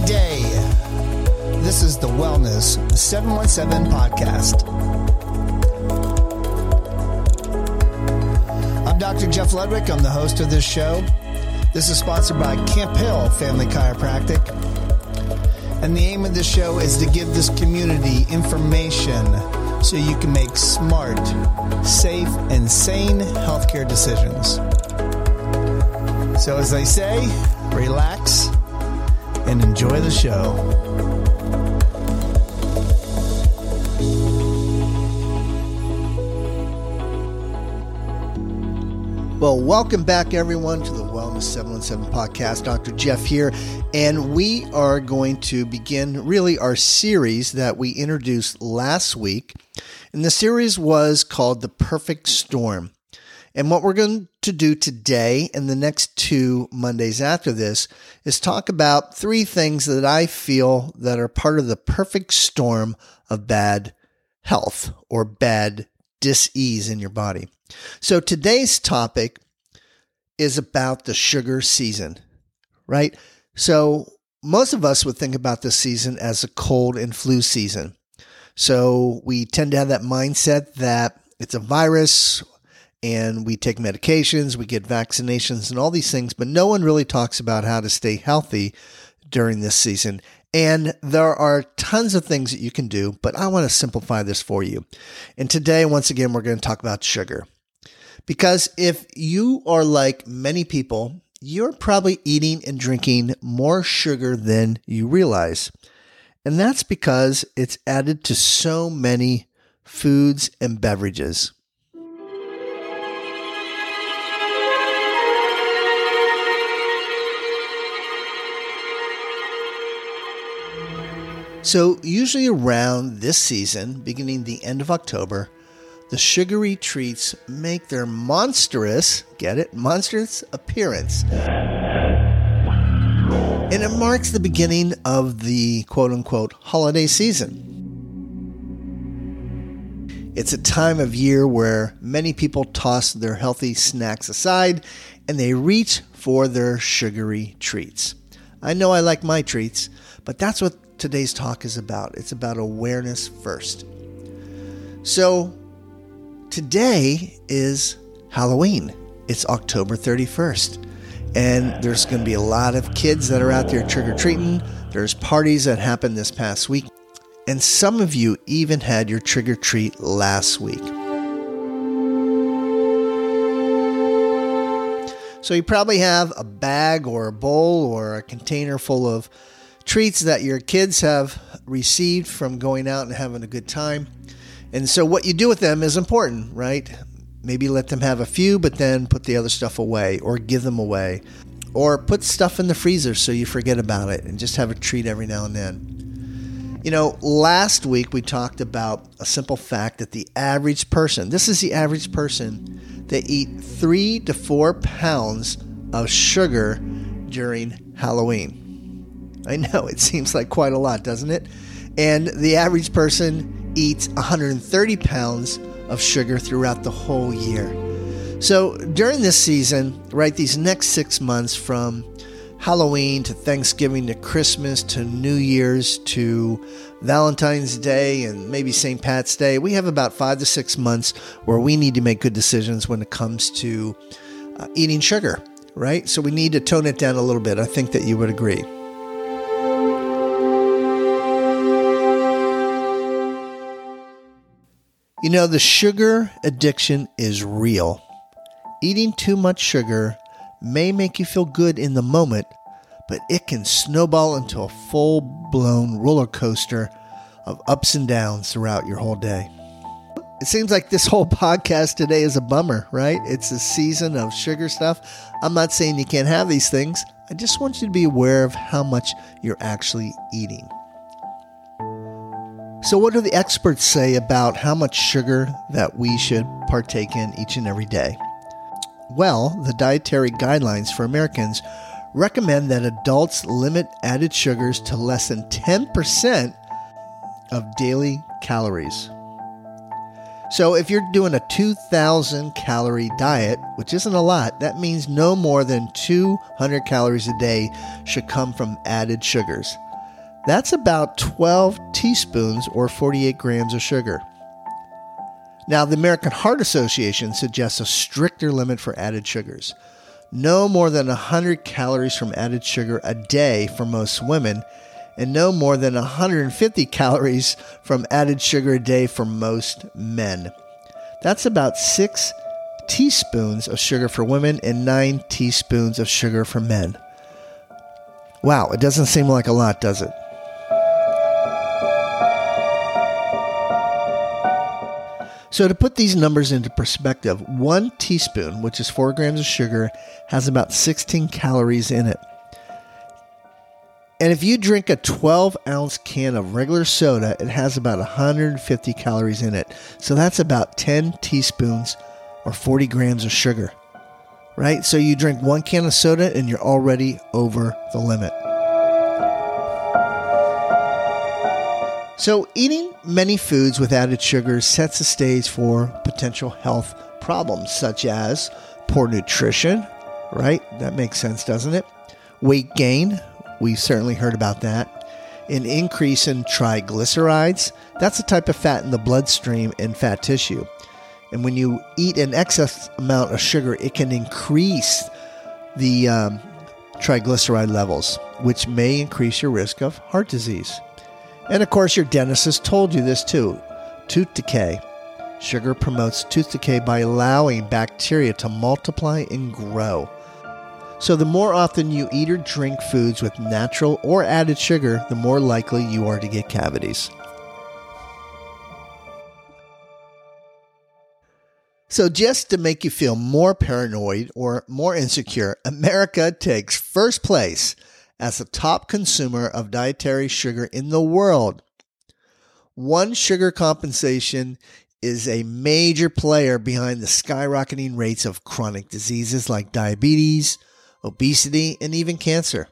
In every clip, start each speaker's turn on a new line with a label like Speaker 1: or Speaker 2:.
Speaker 1: every day. This is the Wellness 717 podcast. I'm Dr. Jeff Ludwig. I'm the host of this show. This is sponsored by Camp Hill Family Chiropractic. And the aim of this show is to give this community information so you can make smart, safe, and sane healthcare decisions. So, as they say, relax and enjoy the show. Well, welcome back, everyone, to the Wellness 717 podcast. Dr. Jeff here, and we are going to begin really our series that we introduced last week. And the series was called The Perfect Storm. And what we're going to do today and the next two Mondays after this is talk about three things that I feel that are part of the perfect storm of bad health or bad dis-ease in your body. So today's topic is about the sugar season, right? So most of us would think about this season as a cold and flu season. So we tend to have that mindset that it's a virus and we take medications, we get vaccinations and all these things, but no one really talks about how to stay healthy during this season. And there are tons of things that you can do, but I want to simplify this for you. And today, once again, we're going to talk about sugar. Because if you are like many people, you're probably eating and drinking more sugar than you realize. And that's because it's added to so many foods and beverages. So, usually around this season, beginning the end of October, the sugary treats make their monstrous, get it, monstrous appearance. And it marks the beginning of the quote unquote holiday season. It's a time of year where many people toss their healthy snacks aside and they reach for their sugary treats. I know I like my treats, but that's what today's talk is about. It's about awareness first. So, today is Halloween. It's October 31st. And there's going to be a lot of kids that are out there trick or treating. There's parties that happened this past week. And some of you even had your trick or treat last week. So you probably have a bag or a bowl or a container full of treats that your kids have received from going out and having a good time. And so what you do with them is important, right? Maybe let them have a few, but then put the other stuff away or give them away. Or put stuff in the freezer so you forget about it and just have a treat every now and then. You know, last week we talked about a simple fact that the average person, this is the average person, they eat three to four pounds of sugar during Halloween. I know it seems like quite a lot, doesn't it? And the average person eats 130 pounds of sugar throughout the whole year. So during this season, right, these next six months from Halloween to Thanksgiving to Christmas to New Year's to Valentine's Day and maybe St. Pat's Day, we have about five to six months where we need to make good decisions when it comes to uh, eating sugar, right? So we need to tone it down a little bit. I think that you would agree. You know, the sugar addiction is real. Eating too much sugar may make you feel good in the moment, but it can snowball into a full blown roller coaster of ups and downs throughout your whole day. It seems like this whole podcast today is a bummer, right? It's a season of sugar stuff. I'm not saying you can't have these things. I just want you to be aware of how much you're actually eating. So, what do the experts say about how much sugar that we should partake in each and every day? Well, the dietary guidelines for Americans recommend that adults limit added sugars to less than 10% of daily calories. So, if you're doing a 2,000 calorie diet, which isn't a lot, that means no more than 200 calories a day should come from added sugars. That's about 12 teaspoons or 48 grams of sugar. Now, the American Heart Association suggests a stricter limit for added sugars. No more than 100 calories from added sugar a day for most women, and no more than 150 calories from added sugar a day for most men. That's about six teaspoons of sugar for women and nine teaspoons of sugar for men. Wow, it doesn't seem like a lot, does it? So, to put these numbers into perspective, one teaspoon, which is four grams of sugar, has about 16 calories in it. And if you drink a 12 ounce can of regular soda, it has about 150 calories in it. So, that's about 10 teaspoons or 40 grams of sugar, right? So, you drink one can of soda and you're already over the limit. So, eating many foods with added sugars sets the stage for potential health problems such as poor nutrition, right? That makes sense, doesn't it? Weight gain, we've certainly heard about that. An increase in triglycerides, that's a type of fat in the bloodstream and fat tissue. And when you eat an excess amount of sugar, it can increase the um, triglyceride levels, which may increase your risk of heart disease. And of course, your dentist has told you this too tooth decay. Sugar promotes tooth decay by allowing bacteria to multiply and grow. So, the more often you eat or drink foods with natural or added sugar, the more likely you are to get cavities. So, just to make you feel more paranoid or more insecure, America takes first place as the top consumer of dietary sugar in the world. One sugar compensation is a major player behind the skyrocketing rates of chronic diseases like diabetes, obesity, and even cancer.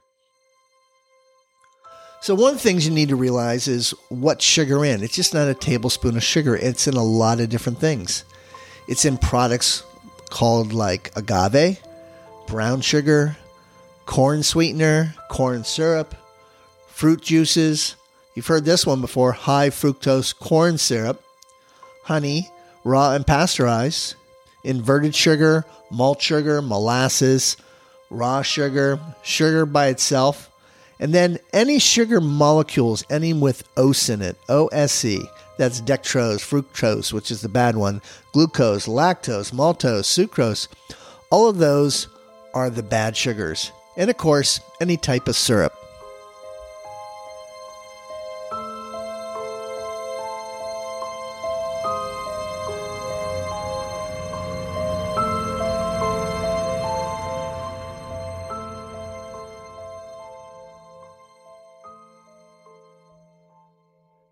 Speaker 1: So, one of the things you need to realize is what sugar in. It's just not a tablespoon of sugar, it's in a lot of different things. It's in products called like agave, brown sugar, corn sweetener, corn syrup, fruit juices. You've heard this one before high fructose corn syrup, honey, raw and pasteurized, inverted sugar, malt sugar, molasses, raw sugar, sugar by itself, and then any sugar molecules ending with OS in it, OSE. That's dextrose, fructose, which is the bad one, glucose, lactose, maltose, sucrose. All of those are the bad sugars and of course, any type of syrup.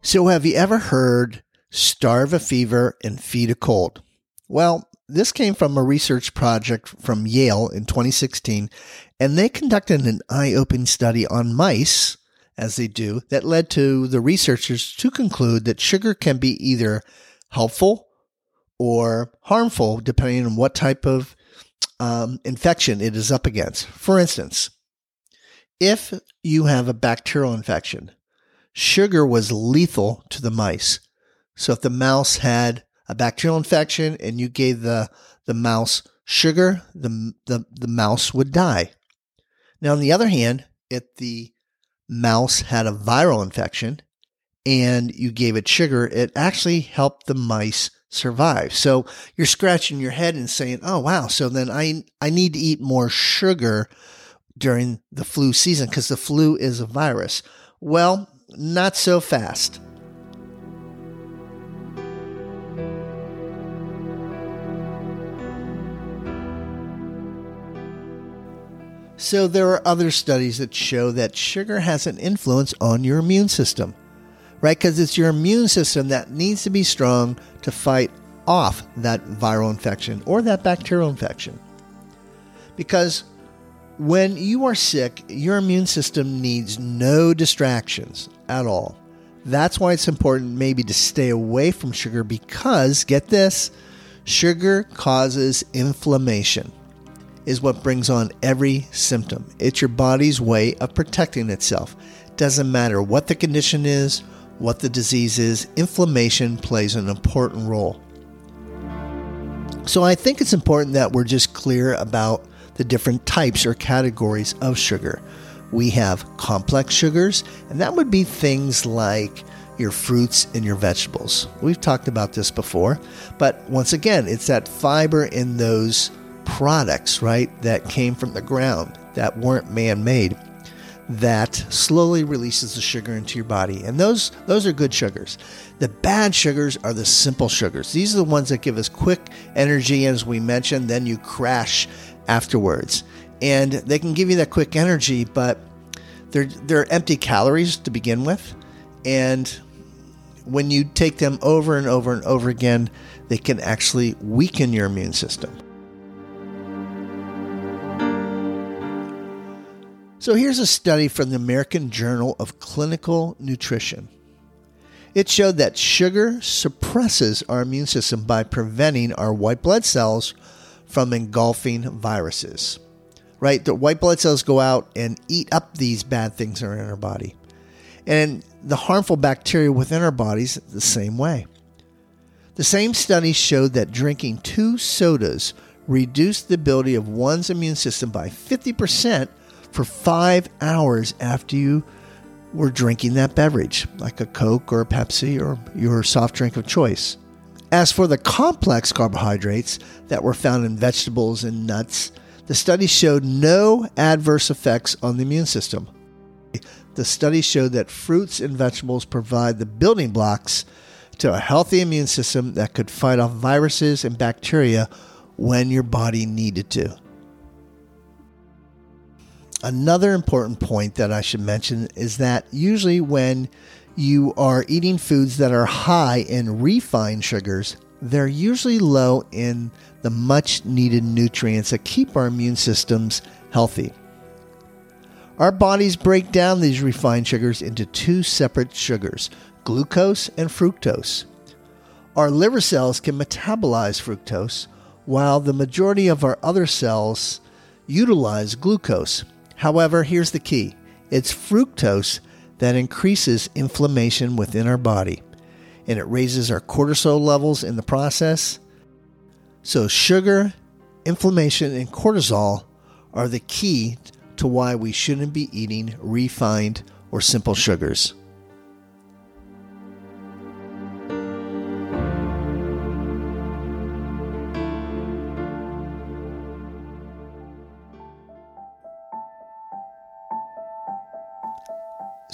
Speaker 1: So, have you ever heard starve a fever and feed a cold? Well, this came from a research project from Yale in 2016, and they conducted an eye opening study on mice, as they do, that led to the researchers to conclude that sugar can be either helpful or harmful depending on what type of um, infection it is up against. For instance, if you have a bacterial infection, sugar was lethal to the mice. So if the mouse had a bacterial infection and you gave the, the mouse sugar, the, the, the mouse would die. Now, on the other hand, if the mouse had a viral infection and you gave it sugar, it actually helped the mice survive. So you're scratching your head and saying, "Oh wow, so then I I need to eat more sugar during the flu season because the flu is a virus." Well, not so fast. So, there are other studies that show that sugar has an influence on your immune system, right? Because it's your immune system that needs to be strong to fight off that viral infection or that bacterial infection. Because when you are sick, your immune system needs no distractions at all. That's why it's important maybe to stay away from sugar because, get this, sugar causes inflammation is what brings on every symptom. It's your body's way of protecting itself. Doesn't matter what the condition is, what the disease is, inflammation plays an important role. So I think it's important that we're just clear about the different types or categories of sugar. We have complex sugars, and that would be things like your fruits and your vegetables. We've talked about this before, but once again, it's that fiber in those products, right, that came from the ground that weren't man made that slowly releases the sugar into your body. And those those are good sugars. The bad sugars are the simple sugars. These are the ones that give us quick energy as we mentioned, then you crash afterwards. And they can give you that quick energy, but they're they're empty calories to begin with. And when you take them over and over and over again, they can actually weaken your immune system. So here's a study from the American Journal of Clinical Nutrition. It showed that sugar suppresses our immune system by preventing our white blood cells from engulfing viruses. Right? The white blood cells go out and eat up these bad things that are in our body. And the harmful bacteria within our bodies the same way. The same study showed that drinking two sodas reduced the ability of one's immune system by 50% for five hours after you were drinking that beverage, like a Coke or a Pepsi or your soft drink of choice. As for the complex carbohydrates that were found in vegetables and nuts, the study showed no adverse effects on the immune system. The study showed that fruits and vegetables provide the building blocks to a healthy immune system that could fight off viruses and bacteria when your body needed to. Another important point that I should mention is that usually when you are eating foods that are high in refined sugars, they're usually low in the much needed nutrients that keep our immune systems healthy. Our bodies break down these refined sugars into two separate sugars glucose and fructose. Our liver cells can metabolize fructose, while the majority of our other cells utilize glucose. However, here's the key it's fructose that increases inflammation within our body, and it raises our cortisol levels in the process. So, sugar, inflammation, and cortisol are the key to why we shouldn't be eating refined or simple sugars.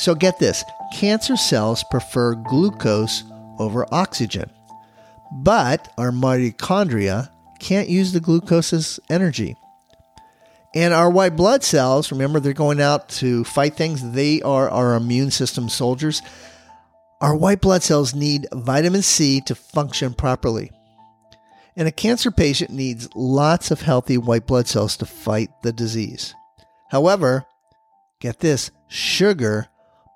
Speaker 1: So get this cancer cells prefer glucose over oxygen, but our mitochondria can't use the glucose as energy. And our white blood cells, remember, they're going out to fight things. They are our immune system soldiers. Our white blood cells need vitamin C to function properly. And a cancer patient needs lots of healthy white blood cells to fight the disease. However, get this sugar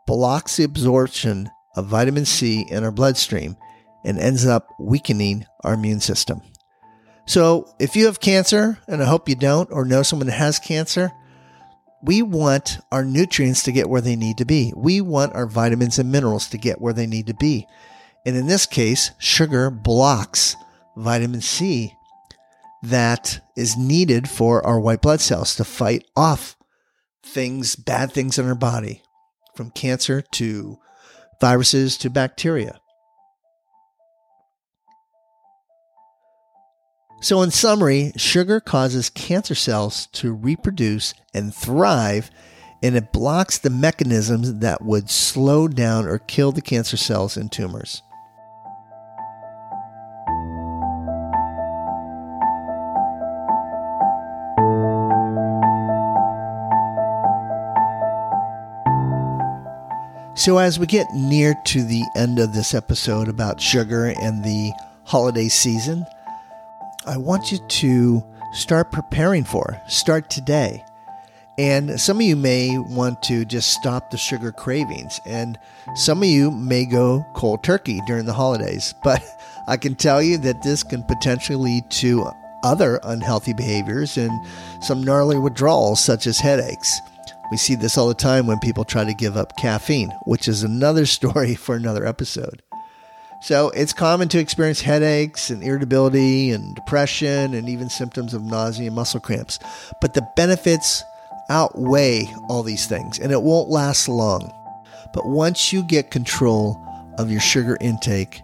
Speaker 1: blocks the absorption of vitamin C in our bloodstream and ends up weakening our immune system. So, if you have cancer, and I hope you don't, or know someone that has cancer, we want our nutrients to get where they need to be. We want our vitamins and minerals to get where they need to be. And in this case, sugar blocks vitamin C that is needed for our white blood cells to fight off things, bad things in our body from cancer to viruses to bacteria. So, in summary, sugar causes cancer cells to reproduce and thrive, and it blocks the mechanisms that would slow down or kill the cancer cells and tumors. So, as we get near to the end of this episode about sugar and the holiday season, I want you to start preparing for. Start today. And some of you may want to just stop the sugar cravings, and some of you may go cold turkey during the holidays. But I can tell you that this can potentially lead to other unhealthy behaviors and some gnarly withdrawals, such as headaches. We see this all the time when people try to give up caffeine, which is another story for another episode. So it's common to experience headaches and irritability and depression and even symptoms of nausea and muscle cramps. But the benefits outweigh all these things and it won't last long. But once you get control of your sugar intake,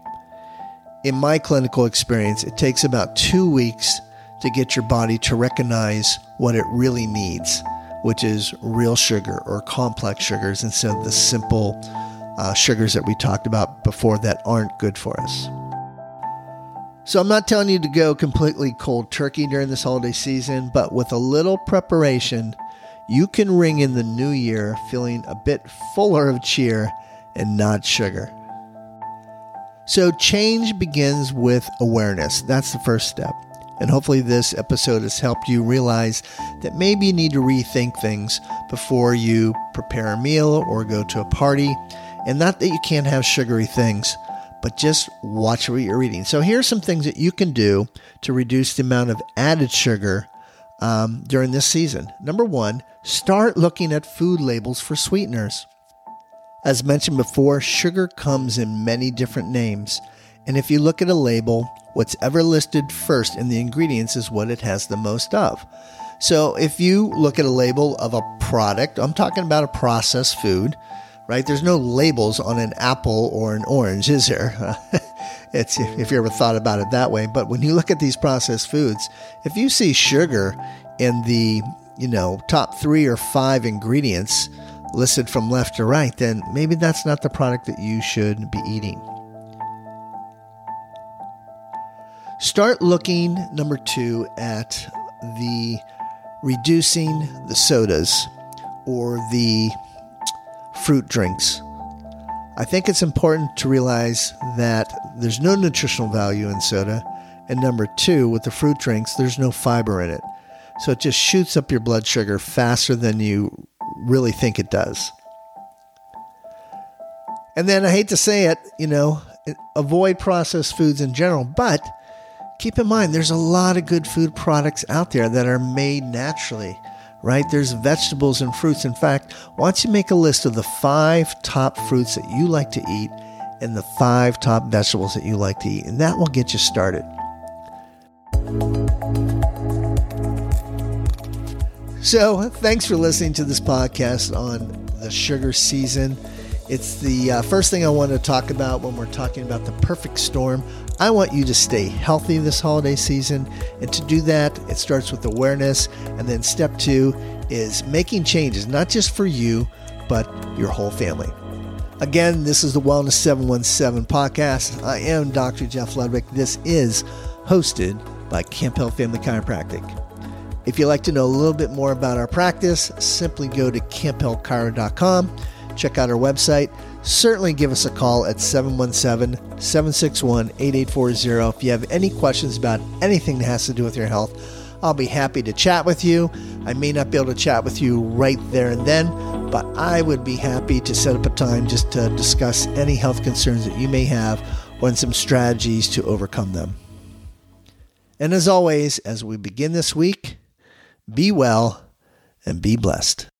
Speaker 1: in my clinical experience, it takes about two weeks to get your body to recognize what it really needs, which is real sugar or complex sugars instead of the simple uh, sugars that we talked about before that aren't good for us. So, I'm not telling you to go completely cold turkey during this holiday season, but with a little preparation, you can ring in the new year feeling a bit fuller of cheer and not sugar. So, change begins with awareness. That's the first step. And hopefully, this episode has helped you realize that maybe you need to rethink things before you prepare a meal or go to a party. And not that you can't have sugary things, but just watch what you're eating. So, here are some things that you can do to reduce the amount of added sugar um, during this season. Number one, start looking at food labels for sweeteners. As mentioned before, sugar comes in many different names. And if you look at a label, what's ever listed first in the ingredients is what it has the most of. So if you look at a label of a product, I'm talking about a processed food, right? There's no labels on an apple or an orange, is there? it's if you ever thought about it that way. But when you look at these processed foods, if you see sugar in the, you know, top 3 or 5 ingredients listed from left to right, then maybe that's not the product that you should be eating. Start looking, number two, at the reducing the sodas or the fruit drinks. I think it's important to realize that there's no nutritional value in soda. And number two, with the fruit drinks, there's no fiber in it. So it just shoots up your blood sugar faster than you really think it does. And then I hate to say it, you know, avoid processed foods in general, but keep in mind there's a lot of good food products out there that are made naturally, right? There's vegetables and fruits. In fact, why don't you make a list of the five top fruits that you like to eat and the five top vegetables that you like to eat, and that will get you started. So, thanks for listening to this podcast on the sugar season. It's the uh, first thing I want to talk about when we're talking about the perfect storm. I want you to stay healthy this holiday season. And to do that, it starts with awareness. And then step two is making changes, not just for you, but your whole family. Again, this is the Wellness 717 podcast. I am Dr. Jeff Ludwig. This is hosted by Camp Hill Family Chiropractic. If you'd like to know a little bit more about our practice, simply go to camphillchiro.com, check out our website certainly give us a call at 717 761 8840 if you have any questions about anything that has to do with your health. I'll be happy to chat with you. I may not be able to chat with you right there and then, but I would be happy to set up a time just to discuss any health concerns that you may have or some strategies to overcome them. And as always, as we begin this week, be well and be blessed.